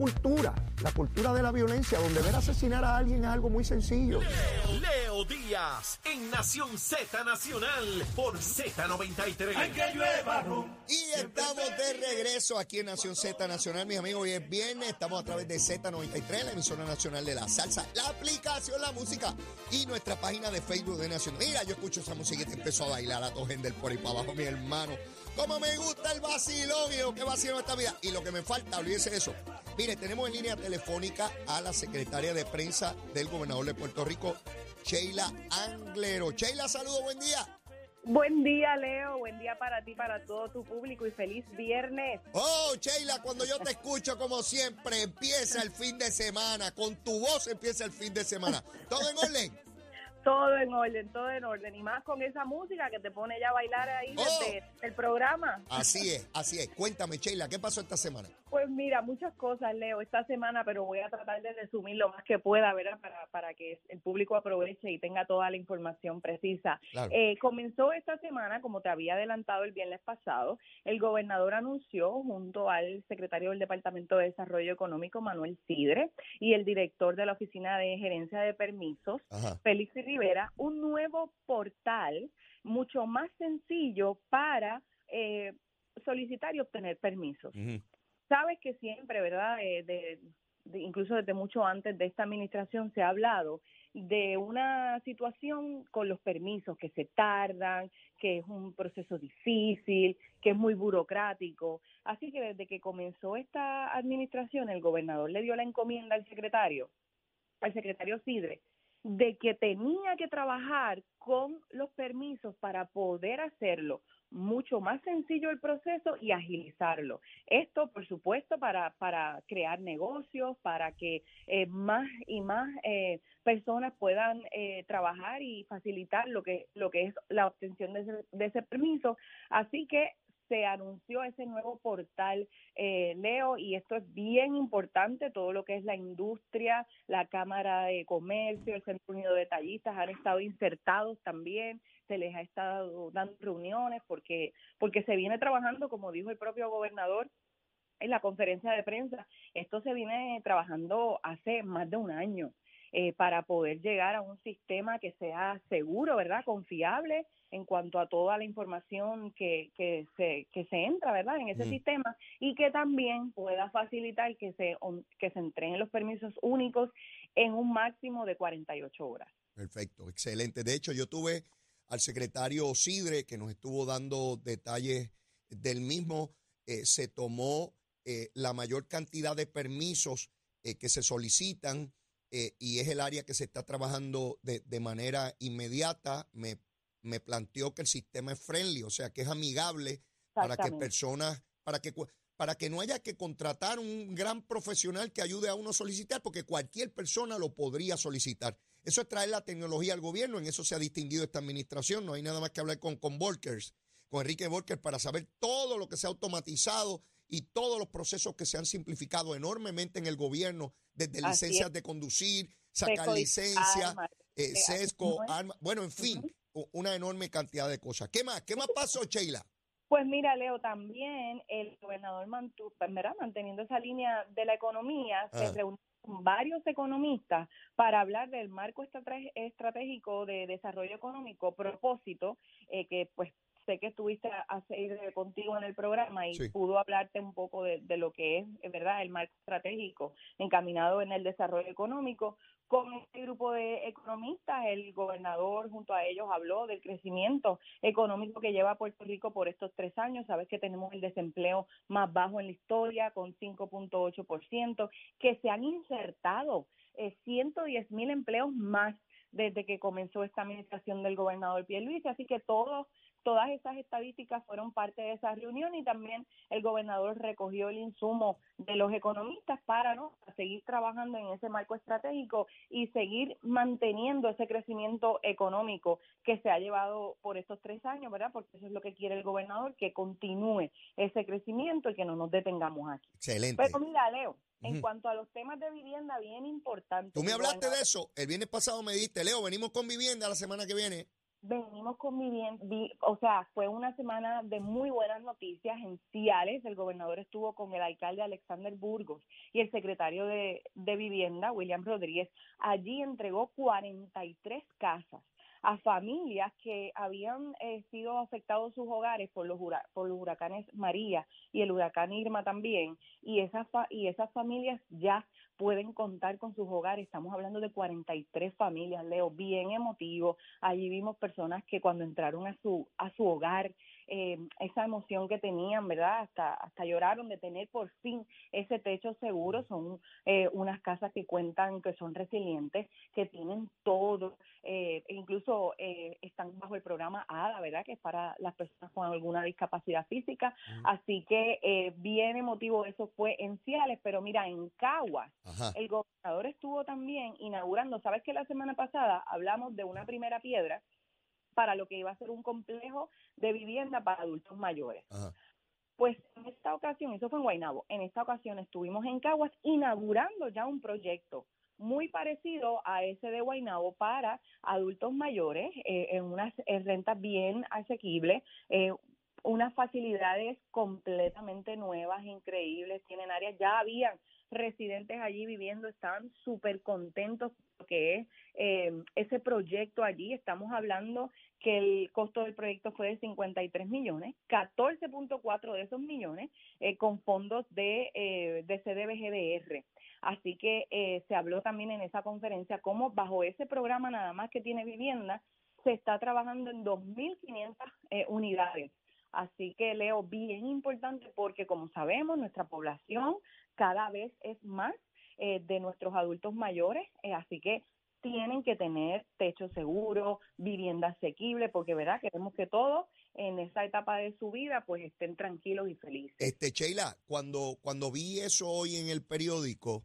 cultura, la cultura de la violencia, donde ver asesinar a alguien es algo muy sencillo. Leo Díaz en Nación Z Nacional por Z93. Y estamos de regreso aquí en Nación Z Nacional, mis amigos. Hoy es viernes, estamos a través de Z93, la emisora nacional de la salsa, la aplicación, la música y nuestra página de Facebook de Nación. Mira, yo escucho esa música y te empezó a bailar a todos del por ahí para abajo, mi hermano. Como me gusta el vacilón, y qué vacilón esta vida. Y lo que me falta, olvídese de eso. Mire, tenemos en línea telefónica a la secretaria de prensa del gobernador de Puerto Rico, Sheila Anglero. Sheila, saludo, buen día. Buen día, Leo. Buen día para ti, para todo tu público y feliz viernes. Oh, Sheila, cuando yo te escucho, como siempre, empieza el fin de semana. Con tu voz empieza el fin de semana. ¿Todo en orden? En orden, todo en orden. Y más con esa música que te pone ya a bailar ahí Oh. desde el programa. Así es, así es. Cuéntame, Sheila, ¿qué pasó esta semana? Pues mira, muchas cosas, Leo, esta semana, pero voy a tratar de resumir lo más que pueda, ¿verdad? Para, para que el público aproveche y tenga toda la información precisa. Claro. Eh, comenzó esta semana, como te había adelantado el viernes pasado, el gobernador anunció junto al secretario del Departamento de Desarrollo Económico, Manuel Sidre, y el director de la Oficina de Gerencia de Permisos, Ajá. Félix Rivera, un nuevo portal mucho más sencillo para eh, solicitar y obtener permisos. Sabes que siempre, ¿verdad? Eh, de, de- incluso desde mucho antes de esta administración se ha hablado de una situación con los permisos que se tardan, que es un proceso difícil, que es muy burocrático. Así que desde que comenzó esta administración, el gobernador le dio la encomienda al secretario, al secretario Sidre, de que tenía que trabajar con los permisos para poder hacerlo mucho más sencillo el proceso y agilizarlo. Esto, por supuesto, para, para crear negocios, para que eh, más y más eh, personas puedan eh, trabajar y facilitar lo que, lo que es la obtención de ese, de ese permiso. Así que se anunció ese nuevo portal, eh, Leo, y esto es bien importante, todo lo que es la industria, la Cámara de Comercio, el Centro Unido de Detallistas han estado insertados también, se les ha estado dando reuniones porque, porque se viene trabajando, como dijo el propio gobernador, en la conferencia de prensa, esto se viene trabajando hace más de un año eh, para poder llegar a un sistema que sea seguro, ¿verdad? Confiable en cuanto a toda la información que, que, se, que se entra, ¿verdad? En ese Mm. sistema y que también pueda facilitar que se, que se entreguen los permisos únicos en un máximo de 48 horas. Perfecto, excelente. De hecho, yo tuve al secretario Sidre que nos estuvo dando detalles del mismo. Eh, se tomó eh, la mayor cantidad de permisos eh, que se solicitan eh, y es el área que se está trabajando de, de manera inmediata. Me, me planteó que el sistema es friendly, o sea, que es amigable para que personas, para que, para que no haya que contratar un gran profesional que ayude a uno a solicitar, porque cualquier persona lo podría solicitar. Eso es traer la tecnología al gobierno, en eso se ha distinguido esta administración. No hay nada más que hablar con, con Volkers, con Enrique Volkers, para saber todo lo que se ha automatizado y todos los procesos que se han simplificado enormemente en el gobierno, desde Así licencias es. de conducir, sacar Sesco y licencia, armas, eh, así sesco, mismo es. arma, bueno, en fin, una enorme cantidad de cosas. ¿Qué más? ¿Qué más pasó, Sheila? Pues mira, Leo, también el gobernador mantuvo, ¿verdad? manteniendo esa línea de la economía, Ah. se reunió con varios economistas para hablar del marco estratégico de desarrollo económico, propósito, eh, que pues sé que estuviste seguir contigo en el programa y Sí. pudo hablarte un poco de, de lo que es, eh, ¿verdad?, el marco estratégico encaminado en el desarrollo económico. Con este grupo de economistas, el gobernador junto a ellos habló del crecimiento económico que lleva Puerto Rico por estos tres años. Sabes que tenemos el desempleo más bajo en la historia, con 5.8%, que se han insertado eh, 110 mil empleos más desde que comenzó esta administración del gobernador Pierluisi. Así que todos todas esas estadísticas fueron parte de esa reunión y también el gobernador recogió el insumo de los economistas para no Para seguir trabajando en ese marco estratégico y seguir manteniendo ese crecimiento económico que se ha llevado por estos tres años, ¿verdad? Porque eso es lo que quiere el gobernador, que continúe ese crecimiento y que no nos detengamos aquí. Excelente. Pero mira, Leo, en cuanto a los temas de vivienda, bien importante. Tú me hablaste de eso. El viernes pasado me dijiste, Leo, venimos con vivienda la semana que viene. Venimos conviviendo, vi- o sea, fue una semana de muy buenas noticias en Ciales. El gobernador estuvo con el alcalde Alexander Burgos y el secretario de, de Vivienda, William Rodríguez. Allí entregó 43 casas a familias que habían eh, sido afectados sus hogares por los, por los huracanes María y el huracán Irma también. Y esas, fa- y esas familias ya pueden contar con sus hogares. Estamos hablando de 43 familias, Leo, bien emotivo. Allí vimos personas que cuando entraron a su, a su hogar, eh, esa emoción que tenían, ¿verdad? Hasta, hasta lloraron de tener por fin ese techo seguro. Son eh, unas casas que cuentan, que son resilientes, que tienen todo, eh, e incluso eh, están bajo el programa ADA, ¿verdad? Que es para las personas con alguna discapacidad física. Así que eh, bien emotivo eso fue en Ciales, pero mira, en Caguas, Ajá. el gobernador estuvo también inaugurando, ¿sabes que la semana pasada hablamos de una primera piedra para lo que iba a ser un complejo de vivienda para adultos mayores? Ajá. Pues en esta ocasión, eso fue en Guaynabo, en esta ocasión estuvimos en Caguas inaugurando ya un proyecto muy parecido a ese de Guaynabo para adultos mayores eh, en unas rentas bien asequibles, eh, unas facilidades completamente nuevas, increíbles, tienen áreas, ya habían residentes allí viviendo, estaban súper contentos porque es eh, ese proyecto allí, estamos hablando que el costo del proyecto fue de 53 millones, 14.4 de esos millones eh, con fondos de, eh, de CDBGDR. Así que eh, se habló también en esa conferencia cómo bajo ese programa nada más que tiene vivienda, se está trabajando en 2.500 eh, unidades. Así que Leo, bien importante porque como sabemos, nuestra población cada vez es más eh, de nuestros adultos mayores, eh, así que tienen que tener techo seguro, vivienda asequible, porque verdad queremos que todos en esa etapa de su vida pues estén tranquilos y felices. Este, Sheila, cuando, cuando vi eso hoy en el periódico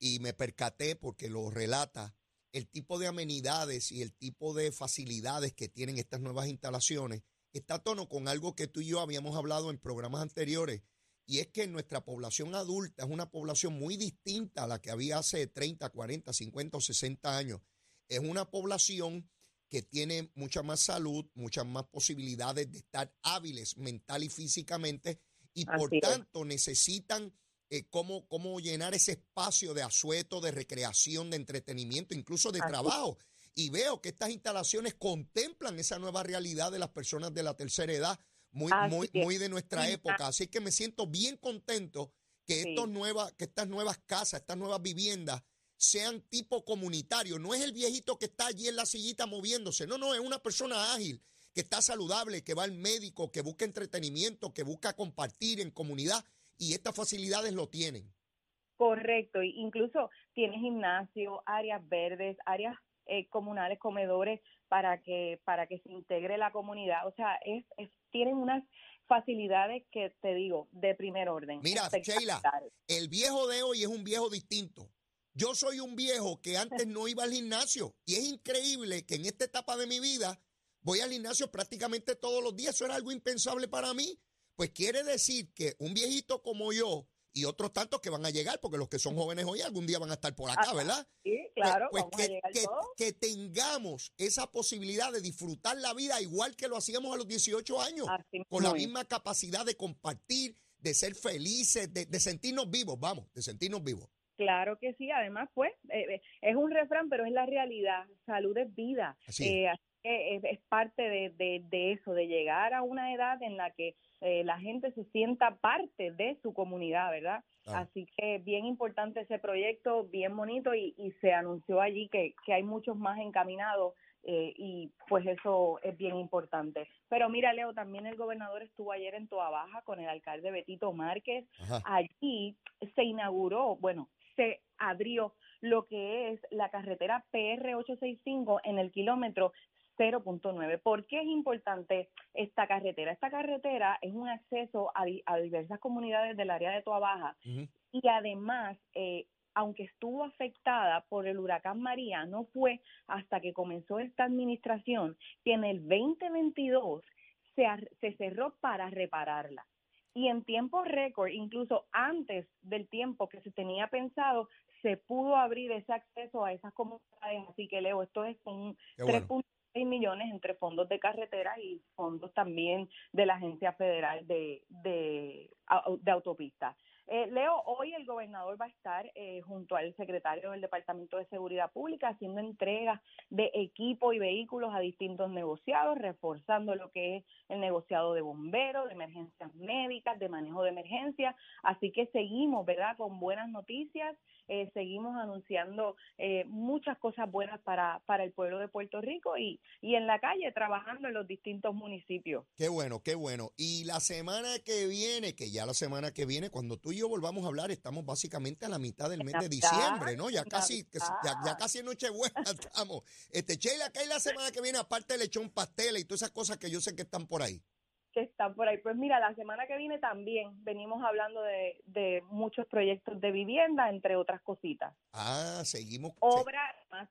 y me percaté porque lo relata, el tipo de amenidades y el tipo de facilidades que tienen estas nuevas instalaciones está a tono con algo que tú y yo habíamos hablado en programas anteriores, y es que nuestra población adulta es una población muy distinta a la que había hace 30, 40, 50 o 60 años. Es una población que tiene mucha más salud, muchas más posibilidades de estar hábiles mental y físicamente, y por es. tanto necesitan eh, cómo, cómo llenar ese espacio de asueto, de recreación, de entretenimiento, incluso de Así trabajo. Y veo que estas instalaciones contemplan esa nueva realidad de las personas de la tercera edad, muy, Así muy, muy de nuestra Sí, época. Así que me siento bien contento que, Sí. estos nuevas, que estas nuevas casas, estas nuevas viviendas sean tipo comunitario. No es el viejito que está allí en la sillita moviéndose. No, no, es una persona ágil, que está saludable, que va al médico, que busca entretenimiento, que busca compartir en comunidad. Y estas facilidades lo tienen. Correcto, y incluso tiene gimnasio, áreas verdes, áreas eh, comunales, comedores para que para que se integre la comunidad. O sea, es, es tienen unas facilidades que te digo de primer orden. Mira, Sheila. El viejo de hoy es un viejo distinto. Yo soy un viejo que antes no iba al gimnasio y es increíble que en esta etapa de mi vida voy al gimnasio prácticamente todos los días. Eso era algo impensable para mí. Pues quiere decir que un viejito como yo y otros tantos que van a llegar, porque los que son jóvenes hoy algún día van a estar por acá, Ajá. ¿verdad? Sí, claro, Pues, que, que- tengamos esa posibilidad de disfrutar la vida igual que lo hacíamos a los 18 años, Así con la misma capacidad de compartir, de ser felices, de, de sentirnos vivos, vamos, de sentirnos vivos. Claro que sí, además, pues, eh, eh, es un refrán, pero es la realidad. Salud es vida. Así es. Eh, es, es parte de, de- de eso, de llegar a una edad en la que eh, la gente se sienta parte de su comunidad, ¿verdad? Así que bien importante ese proyecto, bien bonito, y, y se anunció allí que, que hay muchos más encaminados. eh, y pues eso es bien importante. Pero mira, Leo, también el gobernador estuvo ayer en Toa Baja con el alcalde Betito Márquez Ajá. allí se inauguró, bueno, se abrió lo que es la carretera PR865 en el kilómetro 0.9. ¿Por qué es importante esta carretera? Esta carretera es un acceso a, di- a diversas comunidades del área de Toa Baja y además, eh, aunque estuvo afectada por el huracán María, no fue hasta que comenzó esta administración que en el 2022 se, se cerró para repararla. Y en tiempo récord, incluso antes del tiempo que se tenía pensado, se pudo abrir ese acceso a esas comunidades. Así que, Leo, esto es un bueno. 6 millones entre fondos de carretera y fondos también de la Agencia Federal de, de, de Autopistas. Eh, Leo, hoy el gobernador va a estar eh, junto al secretario del Departamento de Seguridad Pública haciendo entregas de equipo y vehículos a distintos negociados, reforzando lo que es el negociado de bomberos, de emergencias médicas, de manejo de emergencias. Así que seguimos, ¿verdad?, con buenas noticias, eh, seguimos anunciando muchas cosas buenas para, para el pueblo de Puerto Rico y, y en la calle trabajando en los distintos municipios. Qué bueno, qué bueno. Y la semana que viene, que ya la semana que viene, cuando tú y volvamos a hablar, estamos básicamente a la mitad del mes de diciembre, ¿no? Ya casi, ya, casi en Nochebuena estamos. Este, Sheila, ¿qué hay la semana que viene, aparte de lechón pastel y todas esas cosas que yo sé que están por ahí? que están por ahí. Pues mira, la semana que viene también venimos hablando de, de muchos proyectos de vivienda, entre otras cositas. Ah, seguimos. Obra más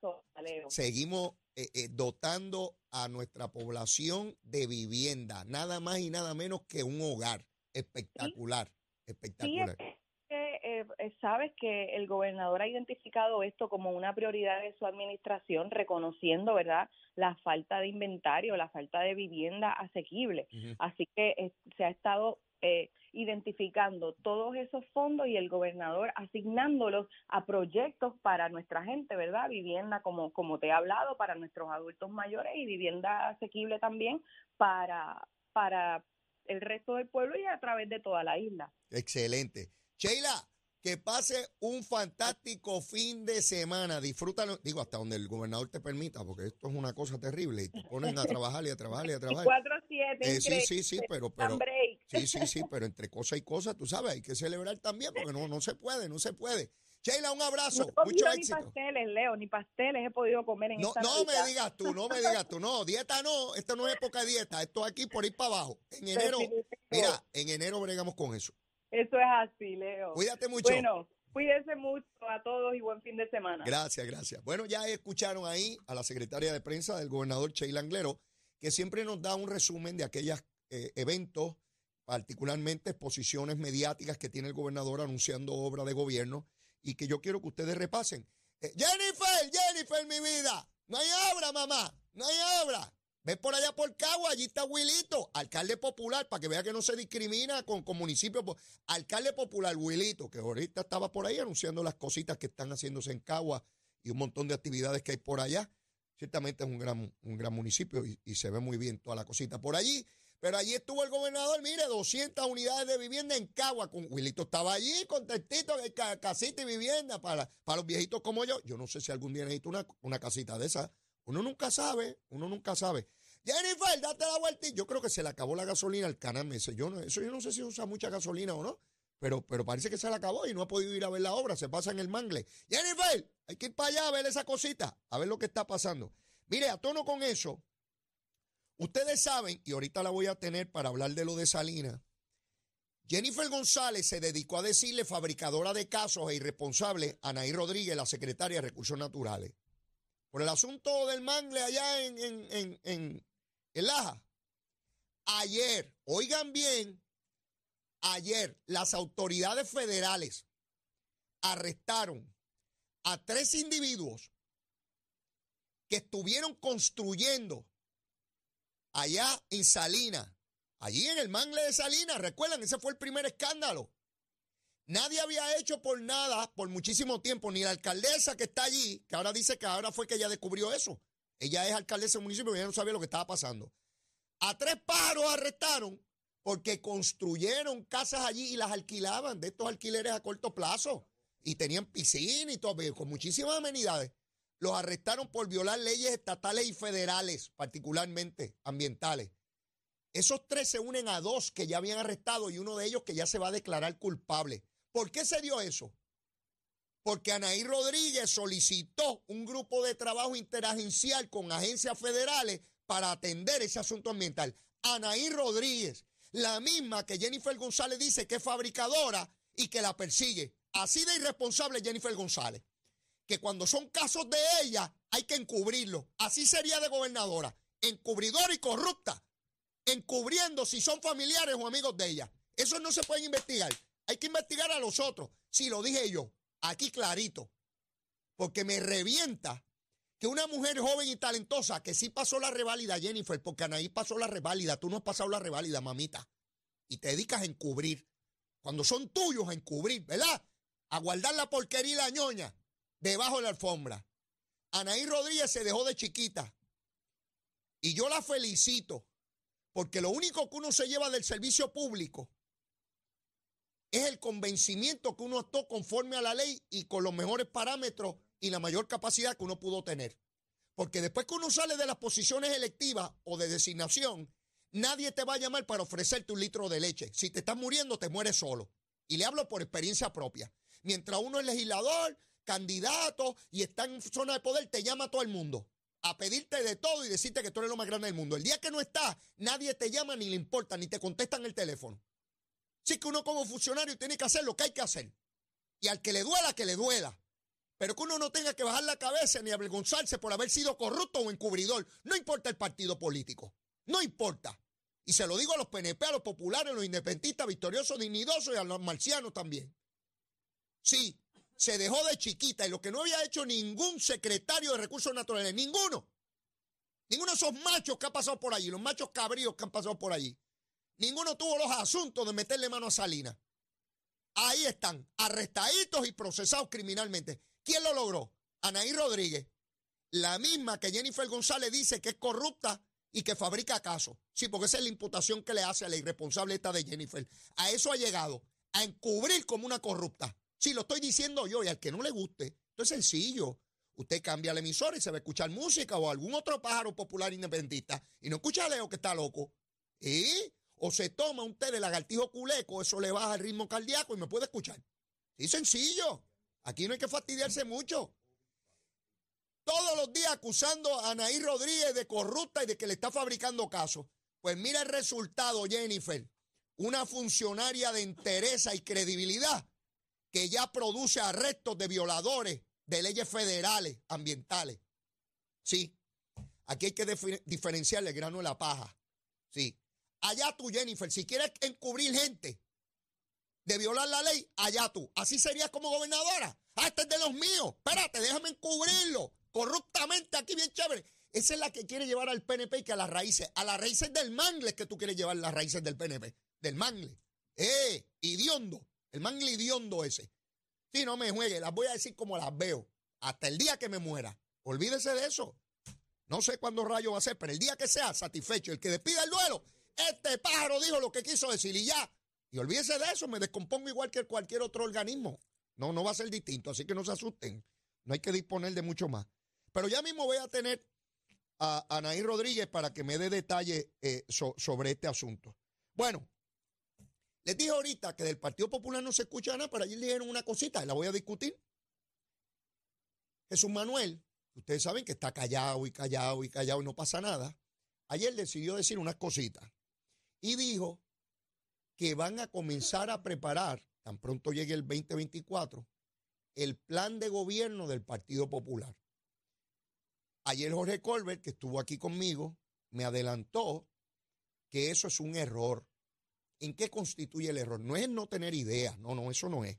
Seguimos eh, eh, dotando a nuestra población de vivienda, nada más y nada menos que un hogar espectacular. Espectacular. Sí, eh, eh, sabes que el gobernador ha identificado esto como una prioridad de su administración, reconociendo, ¿verdad?, la falta de inventario, la falta de vivienda asequible. Así que eh, se ha estado identificando todos esos fondos y el gobernador asignándolos a proyectos para nuestra gente, ¿verdad? Vivienda, como, como te he hablado, para nuestros adultos mayores y vivienda asequible también para, para el resto del pueblo y a través de toda la isla. Excelente. Sheila, que pase un fantástico fin de semana. Disfrútalo, digo, hasta donde el gobernador te permita, porque esto es una cosa terrible. Y te ponen a trabajar y a trabajar y a trabajar. 4-7. Eh, sí, sí, sí, pero. pero sí, sí, sí, pero entre cosa y cosa, tú sabes, hay que celebrar también, porque no, no se puede, no se puede. Sheila, un abrazo. No mucho éxito. Ni pasteles, Leo, ni pasteles he podido comer en no, esta No me digas tú, no me digas tú. No, dieta no. Esto no es época de dieta. Esto aquí por ir para abajo. En enero, mira, en enero bregamos con eso. Eso es así, Leo. Cuídate mucho. Bueno, cuídense mucho a todos y buen fin de semana. Gracias, gracias. Bueno, ya escucharon ahí a la secretaria de prensa del gobernador Sheila Anglero, que siempre nos da un resumen de aquellos eh, eventos, particularmente exposiciones mediáticas que tiene el gobernador anunciando obra de gobierno y que yo quiero que ustedes repasen. Eh, Jennifer, Jennifer, mi vida, no hay obra, mamá, no hay obra. Ve por allá por Cagua, allí está Wilito, alcalde popular, para que vea que no se discrimina con, municipios. Alcalde popular, Wilito, que ahorita estaba por ahí anunciando las cositas que están haciéndose en Cagua y un montón de actividades que hay por allá. Ciertamente es un gran, un gran municipio y, y se ve muy bien toda la cosita por allí. Pero allí estuvo el gobernador, mire, 200 unidades de vivienda en Cagua. Con Wilito estaba allí, contentito, casita y vivienda para, para los viejitos como yo. Yo no sé si algún día necesito una, una casita de esa. Uno nunca sabe, uno nunca sabe. Jennifer, date la vuelta. Yo creo que se le acabó la gasolina al canal ese. Yo no, eso yo no sé si usa mucha gasolina o no, pero, pero parece que se le acabó y no ha podido ir a ver la obra. Se pasa en el mangle. Jennifer, hay que ir para allá a ver esa cosita, a ver lo que está pasando. Mire, a tono con eso, ustedes saben, y ahorita la voy a tener para hablar de lo de Salina. Jennifer González se dedicó a decirle fabricadora de casos e irresponsable a Anaí Rodríguez, la secretaria de Recursos Naturales. Por el asunto del mangle allá en, el AJA. Ayer, oigan bien, ayer las autoridades federales arrestaron a tres individuos que estuvieron construyendo allá en Salinas, allí en el mangle de Salinas, recuerdan, ese fue el primer escándalo. Nadie había hecho por nada por muchísimo tiempo, ni la alcaldesa que está allí, que ahora dice que ahora fue que ella descubrió eso. Ella es alcaldesa del municipio y ella no sabía lo que estaba pasando. A tres pájaros arrestaron porque construyeron casas allí y las alquilaban de estos alquileres a corto plazo. Y tenían piscina y todo, con muchísimas amenidades. Los arrestaron por violar leyes estatales y federales, particularmente ambientales. Esos tres se unen a dos que ya habían arrestado y uno de ellos que ya se va a declarar culpable. ¿Por qué se dio eso? porque Anaí Rodríguez solicitó un grupo de trabajo interagencial con agencias federales para atender ese asunto ambiental. Anaí Rodríguez, la misma que Jennifer González dice que es fabricadora y que la persigue. Así de irresponsable Jennifer González, que cuando son casos de ella hay que encubrirlo. Así sería de gobernadora, encubridora y corrupta, encubriendo si son familiares o amigos de ella. Eso no se puede investigar. Hay que investigar a los otros. Si lo dije yo aquí clarito, porque me revienta que una mujer joven y talentosa que sí pasó la reválida, Jennifer, porque Anaí pasó la reválida, tú no has pasado la reválida, mamita, y te dedicas a encubrir. Cuando son tuyos, a encubrir, ¿verdad? A guardar la porquería y la ñoña debajo de la alfombra. Anaí Rodríguez se dejó de chiquita. Y yo la felicito, porque lo único que uno se lleva del servicio público es el convencimiento que uno actuó conforme a la ley y con los mejores parámetros y la mayor capacidad que uno pudo tener. Porque después que uno sale de las posiciones electivas o de designación, nadie te va a llamar para ofrecerte un litro de leche. Si te estás muriendo, te mueres solo. Y le hablo por experiencia propia. Mientras uno es legislador, candidato y está en zona de poder, te llama todo el mundo a pedirte de todo y decirte que tú eres lo más grande del mundo. El día que no estás, nadie te llama ni le importa, ni te contestan el teléfono. Así que uno como funcionario tiene que hacer lo que hay que hacer. Y al que le duela, que le duela. Pero que uno no tenga que bajar la cabeza ni avergonzarse por haber sido corrupto o encubridor. No importa el partido político. No importa. Y se lo digo a los PNP, a los populares, a los independentistas, victoriosos, dignidosos y a los marcianos también. Sí, se dejó de chiquita y lo que no había hecho ningún secretario de recursos naturales, ninguno. Ninguno de esos machos que han pasado por allí, los machos cabríos que han pasado por allí. Ninguno tuvo los asuntos de meterle mano a Salinas. Ahí están, arrestaditos y procesados criminalmente. ¿Quién lo logró? Anaí Rodríguez, la misma que Jennifer González dice que es corrupta y que fabrica casos. Sí, porque esa es la imputación que le hace a la irresponsable esta de Jennifer. A eso ha llegado, a encubrir como una corrupta. Sí, lo estoy diciendo yo y al que no le guste, esto es sencillo. Usted cambia el emisor y se va a escuchar música o algún otro pájaro popular independentista y no escucha a Leo que está loco. ¿Y? o se toma un té de lagartijo culeco, eso le baja el ritmo cardíaco y me puede escuchar. Sí, sencillo. Aquí no hay que fastidiarse mucho. Todos los días acusando a Anaí Rodríguez de corrupta y de que le está fabricando casos. Pues mira el resultado, Jennifer. Una funcionaria de entereza y credibilidad que ya produce arrestos de violadores de leyes federales ambientales. Sí, aquí hay que diferenciar el grano de la paja. Sí, allá tú, Jennifer. Si quieres encubrir gente de violar la ley, allá tú. Así serías como gobernadora. Ah, este es de los míos. Espérate, déjame encubrirlo. Corruptamente, aquí bien chévere. Esa es la que quiere llevar al PNP y que a las raíces. A las raíces del mangle que tú quieres llevar las raíces del PNP. Del mangle. ¡Eh! Idiondo. El mangle idiondo ese. Si no me juegue, las voy a decir como las veo. Hasta el día que me muera. Olvídese de eso. No sé cuándo rayo va a ser, pero el día que sea satisfecho, el que despida el duelo, este pájaro dijo lo que quiso decir y ya. Y olvídese de eso, me descompongo igual que cualquier otro organismo. No, no va a ser distinto, así que no se asusten. No hay que disponer de mucho más. Pero ya mismo voy a tener a Anaí Rodríguez para que me dé detalles eh, sobre este asunto. Bueno, les dije ahorita que del Partido Popular no se escucha nada, pero allí dijeron una cosita, y la voy a discutir. Jesús Manuel, ustedes saben que está callado y callado y callado y no pasa nada. Ayer decidió decir unas cositas y dijo que van a comenzar a preparar, tan pronto llegue el 2024, el plan de gobierno del Partido Popular. Ayer Jorge Colbert, que estuvo aquí conmigo, me adelantó que eso es un error. ¿En qué constituye el error? No es no tener ideas, no, no, eso no es.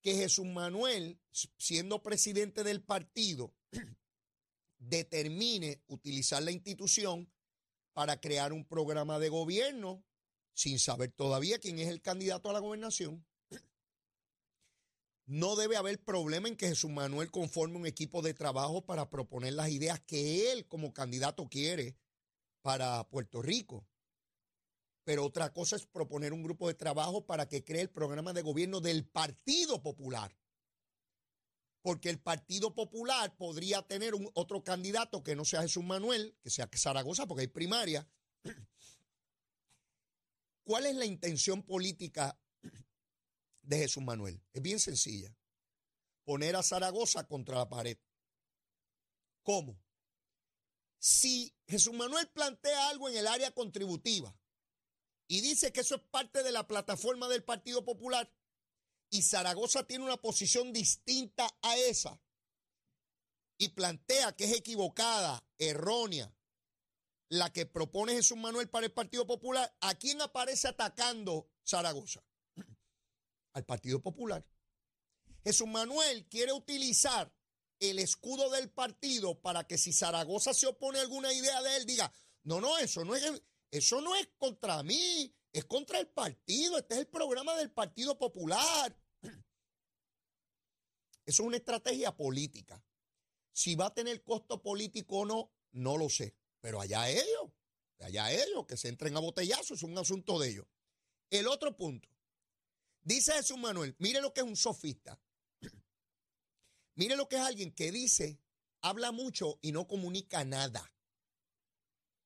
Que Jesús Manuel, siendo presidente del partido, determine utilizar la institución para crear un programa de gobierno sin saber todavía quién es el candidato a la gobernación. No debe haber problema en que Jesús Manuel conforme un equipo de trabajo para proponer las ideas que él como candidato quiere para Puerto Rico. Pero otra cosa es proponer un grupo de trabajo para que cree el programa de gobierno del Partido Popular porque el Partido Popular podría tener un, otro candidato que no sea Jesús Manuel, que sea Zaragoza, porque hay primaria. ¿Cuál es la intención política de Jesús Manuel? Es bien sencilla. Poner a Zaragoza contra la pared. ¿Cómo? Si Jesús Manuel plantea algo en el área contributiva y dice que eso es parte de la plataforma del Partido Popular, y Zaragoza tiene una posición distinta a esa y plantea que es equivocada, errónea, la que propone Jesús Manuel para el Partido Popular, ¿a quién aparece atacando Zaragoza? Al Partido Popular. Jesús Manuel quiere utilizar el escudo del partido para que si Zaragoza se opone a alguna idea de él, diga, no, no, eso no es, eso no es contra mí, es contra el partido, este es el programa del Partido Popular. Eso es una estrategia política. Si va a tener costo político o no, no lo sé. Pero allá ellos, allá ellos, que se entren a botellazos, es un asunto de ellos. El otro punto. Dice Jesús Manuel, mire lo que es un sofista. mire lo que es alguien que dice, habla mucho y no comunica nada.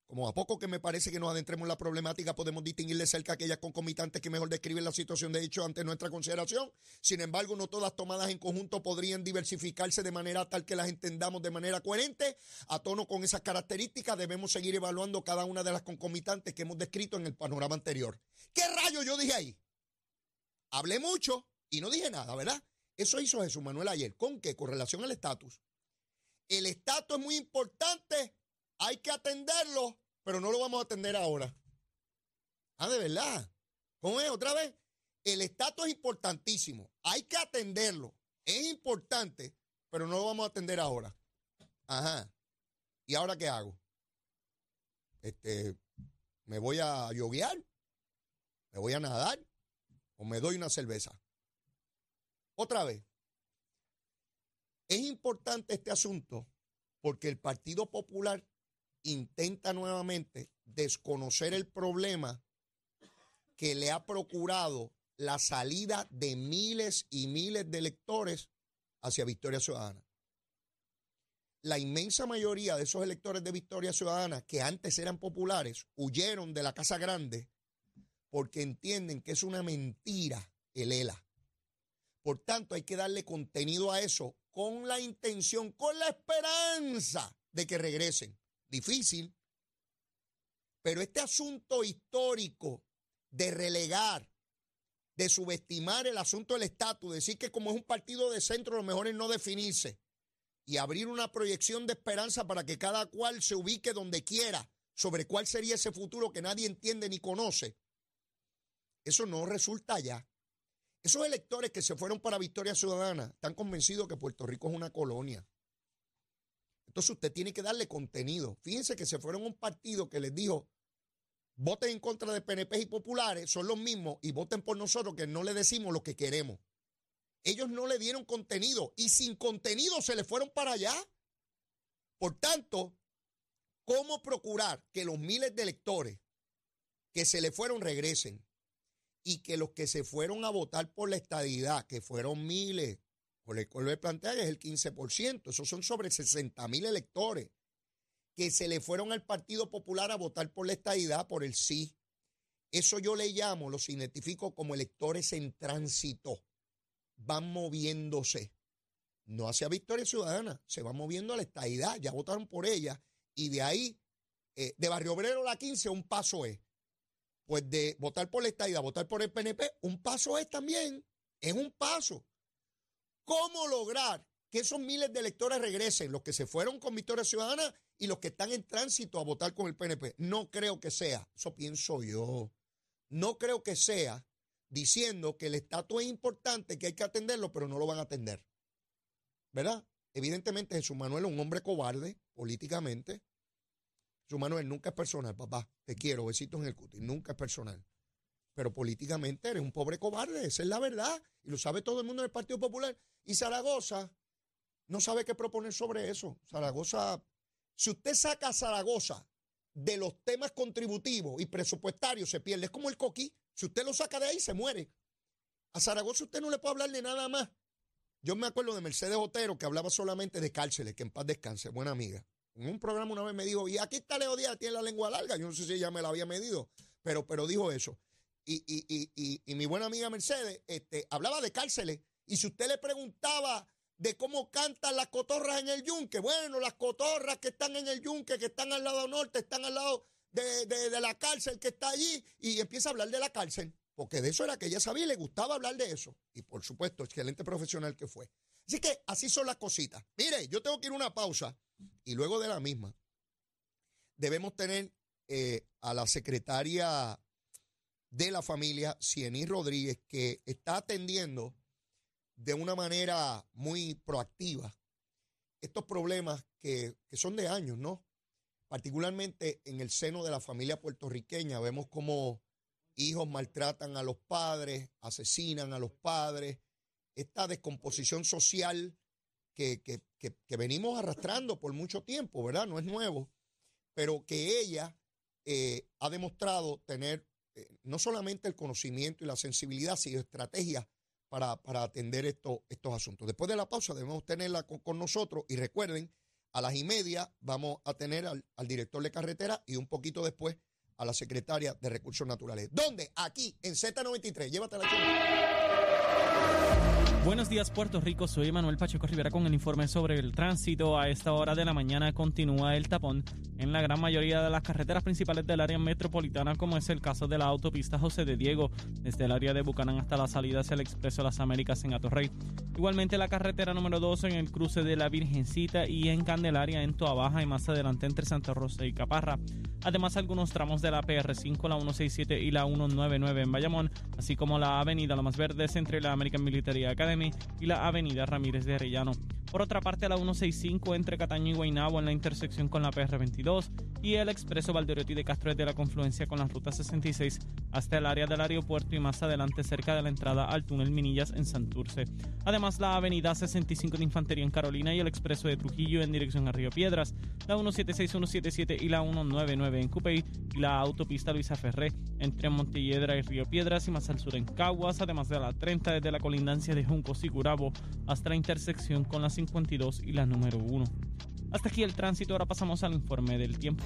Como a poco que me parece que nos adentremos en la problemática, podemos distinguir de cerca aquellas concomitantes que mejor describen la situación de hecho ante nuestra consideración. Sin embargo, no todas tomadas en conjunto podrían diversificarse de manera tal que las entendamos de manera coherente. A tono con esas características, debemos seguir evaluando cada una de las concomitantes que hemos descrito en el panorama anterior. ¿Qué rayo yo dije ahí? Hablé mucho y no dije nada, ¿verdad? Eso hizo Jesús Manuel ayer. ¿Con qué? Con relación al estatus. El estatus es muy importante hay que atenderlo, pero no lo vamos a atender ahora. Ah, de verdad. ¿Cómo es? Otra vez. El estatus es importantísimo. Hay que atenderlo. Es importante, pero no lo vamos a atender ahora. Ajá. ¿Y ahora qué hago? Este, ¿me voy a yoguear? ¿Me voy a nadar? ¿O me doy una cerveza? Otra vez. Es importante este asunto porque el Partido Popular intenta nuevamente desconocer el problema que le ha procurado la salida de miles y miles de electores hacia Victoria Ciudadana. La inmensa mayoría de esos electores de Victoria Ciudadana que antes eran populares huyeron de la Casa Grande porque entienden que es una mentira el ELA. Por tanto, hay que darle contenido a eso con la intención, con la esperanza de que regresen difícil, pero este asunto histórico de relegar, de subestimar el asunto del estatus, decir que como es un partido de centro lo mejor es no definirse y abrir una proyección de esperanza para que cada cual se ubique donde quiera sobre cuál sería ese futuro que nadie entiende ni conoce, eso no resulta ya. Esos electores que se fueron para Victoria Ciudadana están convencidos que Puerto Rico es una colonia. Entonces usted tiene que darle contenido. Fíjense que se fueron a un partido que les dijo, voten en contra de PNP y populares, son los mismos, y voten por nosotros que no le decimos lo que queremos. Ellos no le dieron contenido y sin contenido se le fueron para allá. Por tanto, ¿cómo procurar que los miles de electores que se le fueron regresen? Y que los que se fueron a votar por la estadidad, que fueron miles, por el cual plantea es el 15%. Esos son sobre 60 mil electores que se le fueron al Partido Popular a votar por la estadidad, por el sí. Eso yo le llamo, los identifico como electores en tránsito. Van moviéndose. No hacia Victoria Ciudadana, se van moviendo a la estadidad. Ya votaron por ella. Y de ahí, eh, de Barrio Obrero a la 15, un paso es. Pues de votar por la estadidad, votar por el PNP, un paso es también. Es un paso. ¿Cómo lograr que esos miles de electores regresen, los que se fueron con Victoria Ciudadana y los que están en tránsito a votar con el PNP? No creo que sea, eso pienso yo, no creo que sea diciendo que el estatus es importante, que hay que atenderlo, pero no lo van a atender. ¿Verdad? Evidentemente Jesús Manuel es un hombre cobarde políticamente. Jesús Manuel nunca es personal, papá. Te quiero, besitos en el cutis, nunca es personal pero políticamente eres un pobre cobarde, esa es la verdad, y lo sabe todo el mundo del Partido Popular. Y Zaragoza no sabe qué proponer sobre eso. Zaragoza, si usted saca a Zaragoza de los temas contributivos y presupuestarios, se pierde. Es como el coquí, si usted lo saca de ahí, se muere. A Zaragoza usted no le puede hablar de nada más. Yo me acuerdo de Mercedes Otero, que hablaba solamente de cárceles, que en paz descanse, buena amiga. En un programa una vez me dijo, y aquí está Leo Díaz, tiene la lengua larga. Yo no sé si ella me la había medido, pero, pero dijo eso y, y, y, y, mi buena amiga Mercedes este, hablaba de cárceles. Y si usted le preguntaba de cómo cantan las cotorras en el yunque, bueno, las cotorras que están en el yunque, que están al lado norte, están al lado de, de, la cárcel que está allí, y empieza a hablar de la cárcel, porque de eso era que ella sabía y le gustaba hablar de eso. Y por supuesto, excelente profesional que fue. Así que así son las cositas. Mire, yo tengo que ir a una pausa y luego de la misma debemos tener eh, a la secretaria de la familia Ciení Rodríguez, que está atendiendo de una manera muy proactiva estos problemas que, que son de años, ¿no? Particularmente en el seno de la familia puertorriqueña, vemos como hijos maltratan a los padres, asesinan a los padres, esta descomposición social que, que, que, que venimos arrastrando por mucho tiempo, ¿verdad? No es nuevo, pero que ella eh, ha demostrado tener eh, no solamente el conocimiento y la sensibilidad, sino estrategias para, para atender esto, estos asuntos. Después de la pausa debemos tenerla con, con nosotros y recuerden, a las y media vamos a tener al, al director de carretera y un poquito después a la secretaria de Recursos Naturales. ¿Dónde? Aquí, en Z93. Llévatela. Buenos días Puerto Rico, soy Manuel Pacheco Rivera con el informe sobre el tránsito. A esta hora de la mañana continúa el tapón en la gran mayoría de las carreteras principales del área metropolitana, como es el caso de la autopista José de Diego, desde el área de Bucanán hasta la salida hacia el Expreso Las Américas en Atorrey. Igualmente la carretera número 2 en el cruce de la Virgencita y en Candelaria en Toabaja y más adelante entre Santa Rosa y Caparra. Además algunos tramos de la PR5, la 167 y la 199 en Bayamón, así como la avenida Lomas Verdes entre la American Military Academy y la avenida Ramírez de Arellano. Por otra parte, la 165 entre Cataño y Guaynabo en la intersección con la PR22 y el expreso Valderotti de Castro de la confluencia con la ruta 66 hasta el área del aeropuerto y más adelante cerca de la entrada al túnel Minillas en Santurce. Además, la avenida 65 de Infantería en Carolina y el expreso de Trujillo en dirección a Río Piedras, la 176, 177 y la 199 en Cupey y la autopista Luisa Ferré entre Montelledra y Río Piedras y más al sur en Caguas, además de la 30 desde la colindancia de Juncos y Curabo hasta la intersección con la 52 y la número 1. Hasta aquí el tránsito, ahora pasamos al informe del tiempo.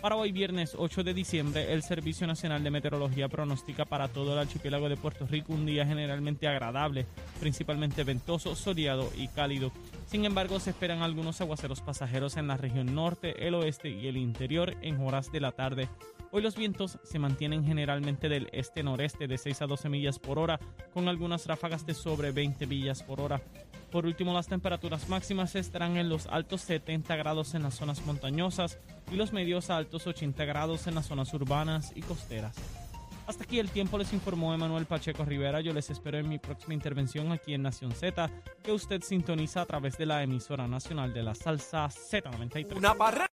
Para hoy viernes 8 de diciembre, el Servicio Nacional de Meteorología pronostica para todo el archipiélago de Puerto Rico un día generalmente agradable, principalmente ventoso, soleado y cálido. Sin embargo, se esperan algunos aguaceros pasajeros en la región norte, el oeste y el interior en horas de la tarde. Hoy los vientos se mantienen generalmente del este-noreste de 6 a 12 millas por hora, con algunas ráfagas de sobre 20 millas por hora. Por último, las temperaturas máximas estarán en los altos 70 grados en las zonas montañosas y los medios altos 80 grados en las zonas urbanas y costeras. Hasta aquí el tiempo les informó Emanuel Pacheco Rivera. Yo les espero en mi próxima intervención aquí en Nación Z, que usted sintoniza a través de la emisora nacional de la salsa Z93. Una barra